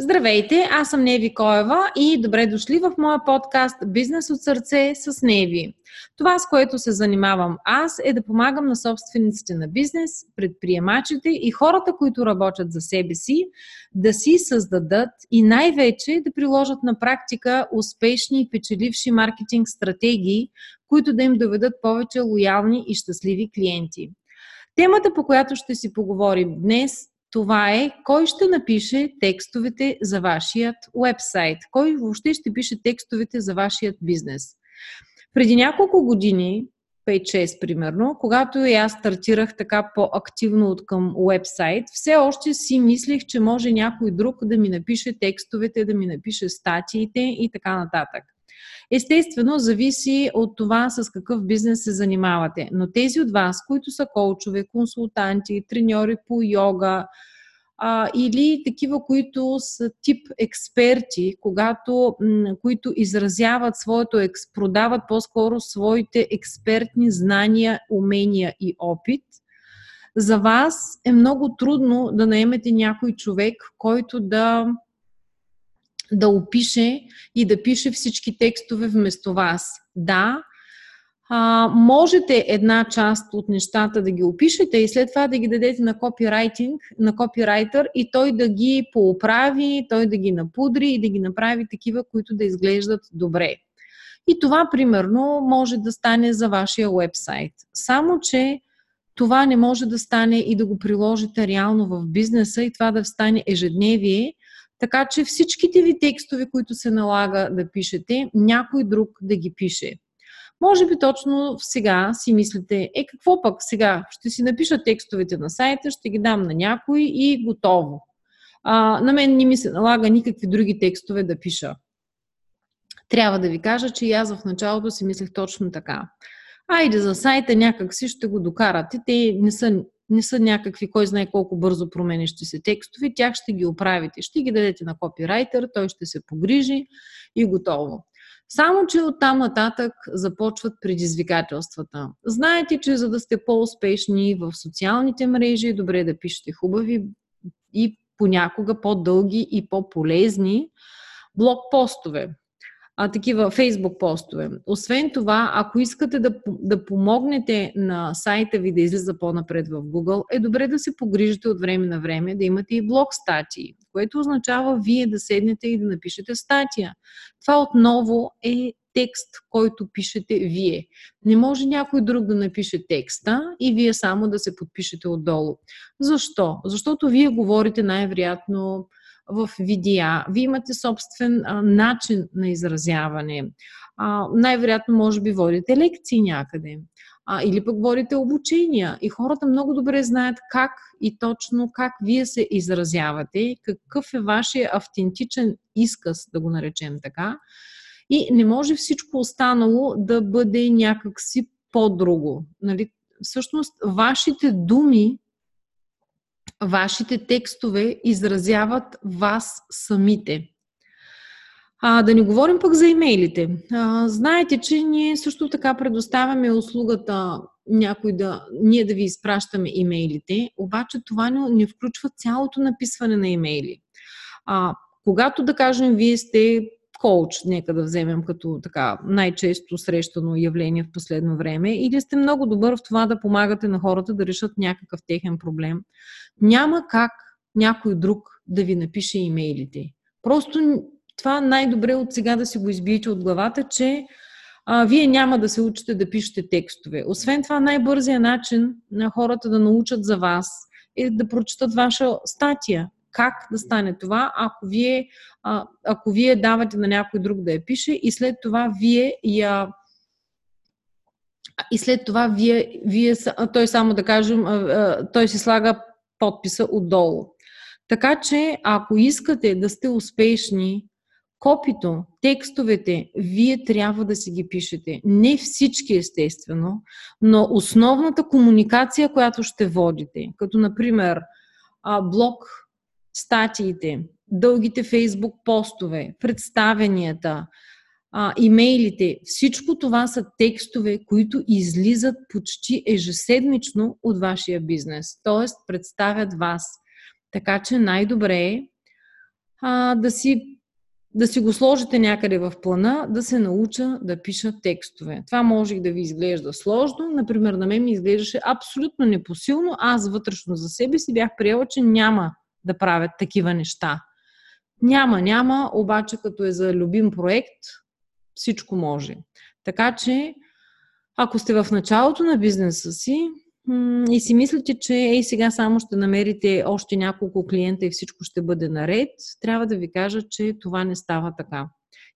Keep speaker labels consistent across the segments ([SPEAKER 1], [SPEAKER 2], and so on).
[SPEAKER 1] Здравейте, аз съм Неви Коева и добре дошли в моя подкаст Бизнес от сърце с Неви. Това, с което се занимавам аз, е да помагам на собствениците на бизнес, предприемачите и хората, които работят за себе си, да си създадат и най-вече да приложат на практика успешни и печеливши маркетинг стратегии, които да им доведат повече лоялни и щастливи клиенти. Темата, по която ще си поговорим днес, това е кой ще напише текстовете за вашият вебсайт, кой въобще ще пише текстовете за вашият бизнес. Преди няколко години, 5-6 примерно, когато и аз стартирах така по-активно от към уебсайт, все още си мислех, че може някой друг да ми напише текстовете, да ми напише статиите и така нататък. Естествено, зависи от това с какъв бизнес се занимавате. Но тези от вас, които са коучове, консултанти, треньори по йога, а, или такива, които са тип експерти, когато, м, които изразяват своето, екс, продават по-скоро своите експертни знания, умения и опит. За вас е много трудно да наемете някой човек, който да да опише и да пише всички текстове вместо вас. Да, а, можете една част от нещата да ги опишете и след това да ги дадете на копирайтинг, на копирайтер и той да ги пооправи, той да ги напудри и да ги направи такива, които да изглеждат добре. И това, примерно, може да стане за вашия вебсайт. Само, че това не може да стане и да го приложите реално в бизнеса и това да стане ежедневие, така че всичките ви текстове, които се налага да пишете, някой друг да ги пише. Може би точно сега си мислите, е какво пък сега? Ще си напиша текстовете на сайта, ще ги дам на някой и готово. А, на мен не ми се налага никакви други текстове да пиша. Трябва да ви кажа, че и аз в началото си мислех точно така. Айде за сайта някак си ще го докарате. Те не са не са някакви, кой знае колко бързо променящи се текстове, тях ще ги оправите, ще ги дадете на копирайтер, той ще се погрижи и готово. Само, че оттам нататък започват предизвикателствата. Знаете, че за да сте по-успешни в социалните мрежи, е добре да пишете хубави и понякога по-дълги и по-полезни блог постове а, такива фейсбук постове. Освен това, ако искате да, да помогнете на сайта ви да излиза по-напред в Google, е добре да се погрижите от време на време да имате и блог статии, което означава вие да седнете и да напишете статия. Това отново е текст, който пишете вие. Не може някой друг да напише текста и вие само да се подпишете отдолу. Защо? Защото вие говорите най-вероятно в видеа, вие имате собствен а, начин на изразяване. Най-вероятно, може би, водите лекции някъде. А, или пък водите обучения. И хората много добре знаят как и точно как вие се изразявате, какъв е вашия автентичен изказ, да го наречем така. И не може всичко останало да бъде някакси по-друго. Нали? Всъщност, вашите думи вашите текстове изразяват вас самите. А, да не говорим пък за имейлите. А, знаете, че ние също така предоставяме услугата някой да, ние да ви изпращаме имейлите, обаче това не, не включва цялото написване на имейли. А, когато, да кажем, вие сте коуч, нека да вземем като така най-често срещано явление в последно време, или сте много добър в това да помагате на хората да решат някакъв техен проблем, няма как някой друг да ви напише имейлите. Просто това най-добре от сега да си го избиете от главата, че а, вие няма да се учите да пишете текстове. Освен това, най-бързия начин на хората да научат за вас е да прочитат ваша статия как да стане това, ако вие, ако вие давате на някой друг да я пише и след това вие я и след това вие, вие той само да кажем, той си слага подписа отдолу. Така че, ако искате да сте успешни, копито, текстовете, вие трябва да си ги пишете. Не всички, естествено, но основната комуникация, която ще водите, като например блог статиите, дългите фейсбук постове, представенията, а, имейлите, всичко това са текстове, които излизат почти ежеседмично от вашия бизнес, т.е. представят вас. Така че най-добре е а, да си да си го сложите някъде в плана, да се науча да пиша текстове. Това може да ви изглежда сложно. Например, на мен ми изглеждаше абсолютно непосилно. Аз вътрешно за себе си бях приела, че няма да правят такива неща. Няма, няма, обаче като е за любим проект, всичко може. Така че, ако сте в началото на бизнеса си, и си мислите, че ей сега само ще намерите още няколко клиента и всичко ще бъде наред, трябва да ви кажа, че това не става така.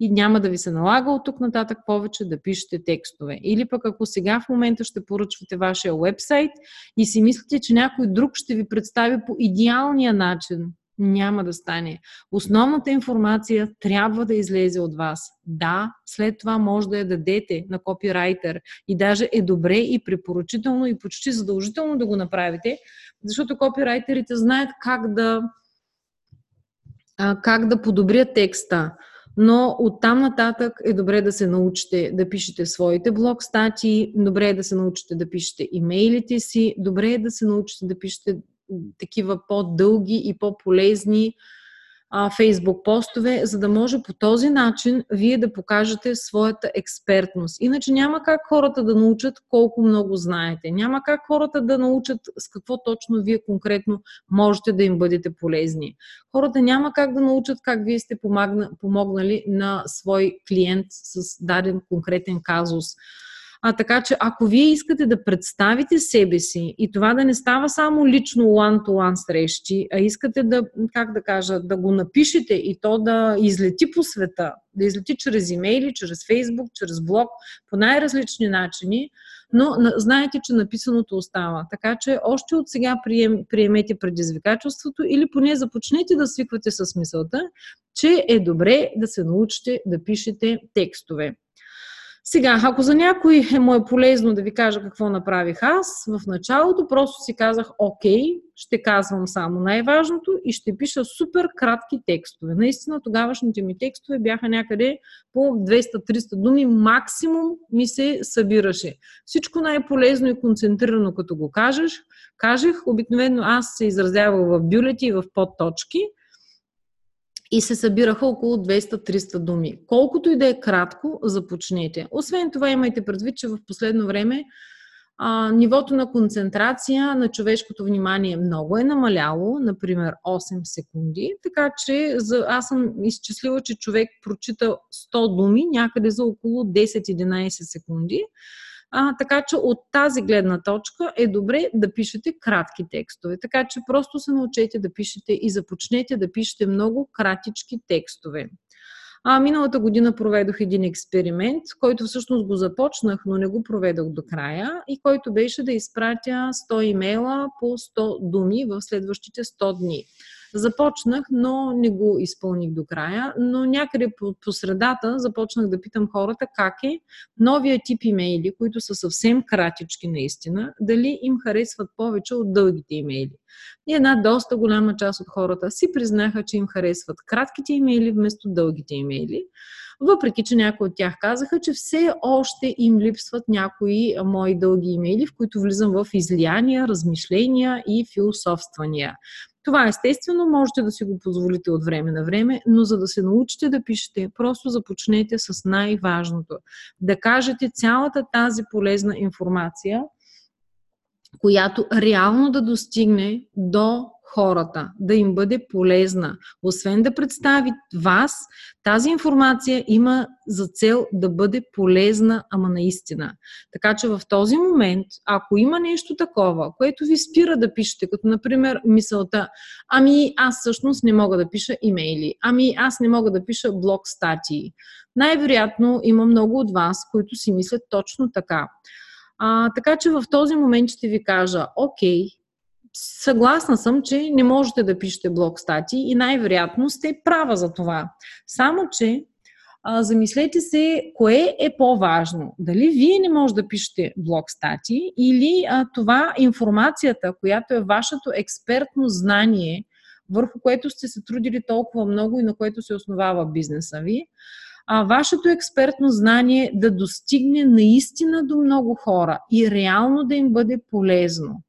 [SPEAKER 1] И няма да ви се налага от тук нататък повече да пишете текстове. Или пък ако сега в момента ще поръчвате вашия вебсайт и си мислите, че някой друг ще ви представи по идеалния начин няма да стане. Основната информация трябва да излезе от вас. Да, след това може да я дадете на копирайтер и даже е добре и препоръчително и почти задължително да го направите, защото копирайтерите знаят как да как да подобрят текста. Но оттам нататък е добре да се научите да пишете своите блог статии, добре е да се научите да пишете имейлите си, добре е да се научите да пишете такива по-дълги и по-полезни фейсбук постове, за да може по този начин вие да покажете своята експертност. Иначе няма как хората да научат колко много знаете. Няма как хората да научат с какво точно вие конкретно можете да им бъдете полезни. Хората няма как да научат как вие сте помогнали на свой клиент с даден конкретен казус. А, така че, ако вие искате да представите себе си и това да не става само лично one-to-one срещи, а искате да, как да кажа, да го напишете и то да излети по света, да излети чрез имейли, чрез фейсбук, чрез блог, по най-различни начини, но знаете, че написаното остава. Така че още от сега прием, приемете предизвикателството или поне започнете да свиквате с мисълта, че е добре да се научите да пишете текстове. Сега, ако за някой е му е полезно да ви кажа какво направих аз, в началото просто си казах, окей, ще казвам само най-важното и ще пиша супер кратки текстове. Наистина, тогавашните ми текстове бяха някъде по 200-300 думи, максимум ми се събираше. Всичко най-полезно и концентрирано, като го кажеш, кажех, обикновено аз се изразявах в бюлети и в подточки – и се събираха около 200-300 думи. Колкото и да е кратко, започнете. Освен това, имайте предвид, че в последно време а, нивото на концентрация на човешкото внимание много е намаляло, например 8 секунди, така че за, аз съм изчислила, че човек прочита 100 думи някъде за около 10-11 секунди. А, така че от тази гледна точка е добре да пишете кратки текстове. Така че просто се научете да пишете и започнете да пишете много кратички текстове. А, миналата година проведох един експеримент, който всъщност го започнах, но не го проведох до края и който беше да изпратя 100 имейла по 100 думи в следващите 100 дни. Започнах, но не го изпълних до края, но някъде по, по средата започнах да питам хората как е новия тип имейли, които са съвсем кратички наистина, дали им харесват повече от дългите имейли. И една доста голяма част от хората си признаха, че им харесват кратките имейли вместо дългите имейли. Въпреки, че някои от тях казаха, че все още им липсват някои мои дълги имейли, в които влизам в излияния, размишления и философствания. Това естествено можете да си го позволите от време на време, но за да се научите да пишете, просто започнете с най-важното. Да кажете цялата тази полезна информация, която реално да достигне до хората, да им бъде полезна. Освен да представи вас, тази информация има за цел да бъде полезна, ама наистина. Така че в този момент, ако има нещо такова, което ви спира да пишете, като например мисълта, ами аз всъщност не мога да пиша имейли, ами аз не мога да пиша блог статии, най-вероятно има много от вас, които си мислят точно така. А, така че в този момент ще ви кажа, окей, съгласна съм, че не можете да пишете блог статии и най-вероятно сте права за това. Само, че а, замислете се, кое е по-важно. Дали вие не можете да пишете блог статии или а, това информацията, която е вашето експертно знание, върху което сте се трудили толкова много и на което се основава бизнеса ви, а, вашето експертно знание да достигне наистина до много хора и реално да им бъде полезно.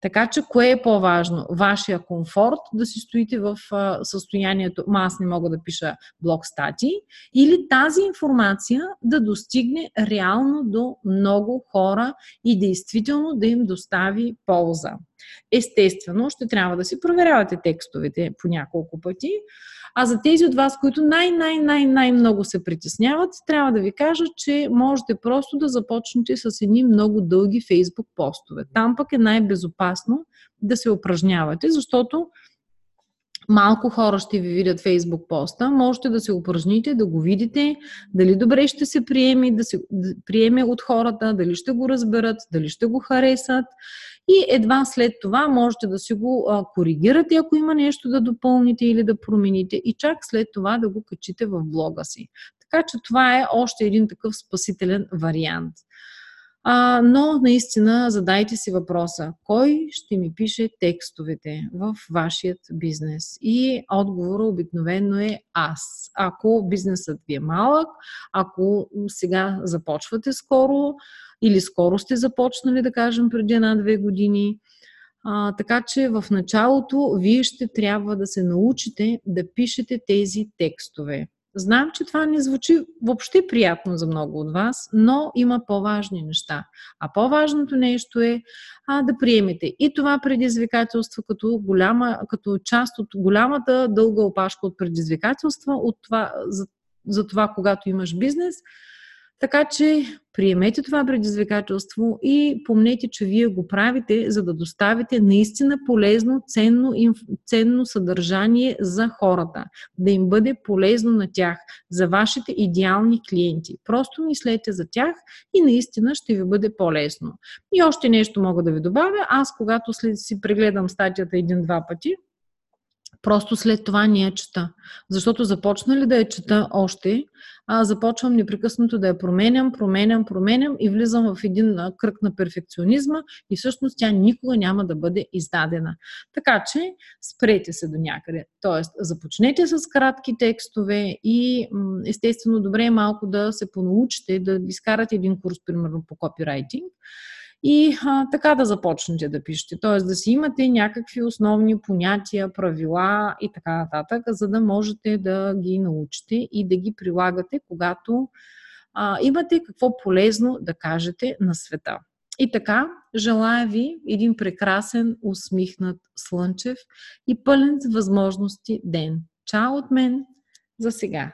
[SPEAKER 1] Така че, кое е по-важно? Вашия комфорт да си стоите в състоянието, ма аз не мога да пиша блог стати, или тази информация да достигне реално до много хора и действително да им достави полза. Естествено, ще трябва да си проверявате текстовете по няколко пъти, а за тези от вас, които най-най-най-най-много се притесняват, трябва да ви кажа, че можете просто да започнете с едни много дълги фейсбук постове. Там пък е най-безопасно да се упражнявате, защото малко хора ще ви видят фейсбук поста, можете да се упражните, да го видите, дали добре ще се приеме, да се приеме от хората, дали ще го разберат, дали ще го харесат и едва след това можете да си го а, коригирате, ако има нещо да допълните или да промените и чак след това да го качите в блога си. Така че това е още един такъв спасителен вариант. А, но наистина задайте си въпроса, кой ще ми пише текстовете в вашият бизнес? И отговора обикновено е аз. Ако бизнесът ви е малък, ако сега започвате скоро или скоро сте започнали, да кажем, преди една-две години, а, така че в началото вие ще трябва да се научите да пишете тези текстове. Знам, че това не звучи въобще приятно за много от вас, но има по-важни неща. А по-важното нещо е а, да приемете и това предизвикателство като, голяма, като част от голямата дълга опашка от предизвикателства от това, за, за това, когато имаш бизнес – така че приемете това предизвикателство и помнете, че вие го правите, за да доставите наистина полезно, ценно, ценно съдържание за хората. Да им бъде полезно на тях, за вашите идеални клиенти. Просто мислете за тях и наистина ще ви бъде по-лесно. И още нещо мога да ви добавя. Аз, когато си прегледам статията един-два пъти, Просто след това не я чета. Защото започна ли да я чета още, а, започвам непрекъснато да я променям, променям, променям и влизам в един кръг на перфекционизма и всъщност тя никога няма да бъде издадена. Така че спрете се до някъде. Тоест, започнете с кратки текстове и естествено добре е малко да се понаучите, да изкарате един курс, примерно по копирайтинг и а, така да започнете да пишете. Т.е. да си имате някакви основни понятия, правила и така нататък, за да можете да ги научите и да ги прилагате, когато а, имате какво полезно да кажете на света. И така, желая ви един прекрасен, усмихнат, слънчев и пълен с възможности ден. Чао от мен за сега!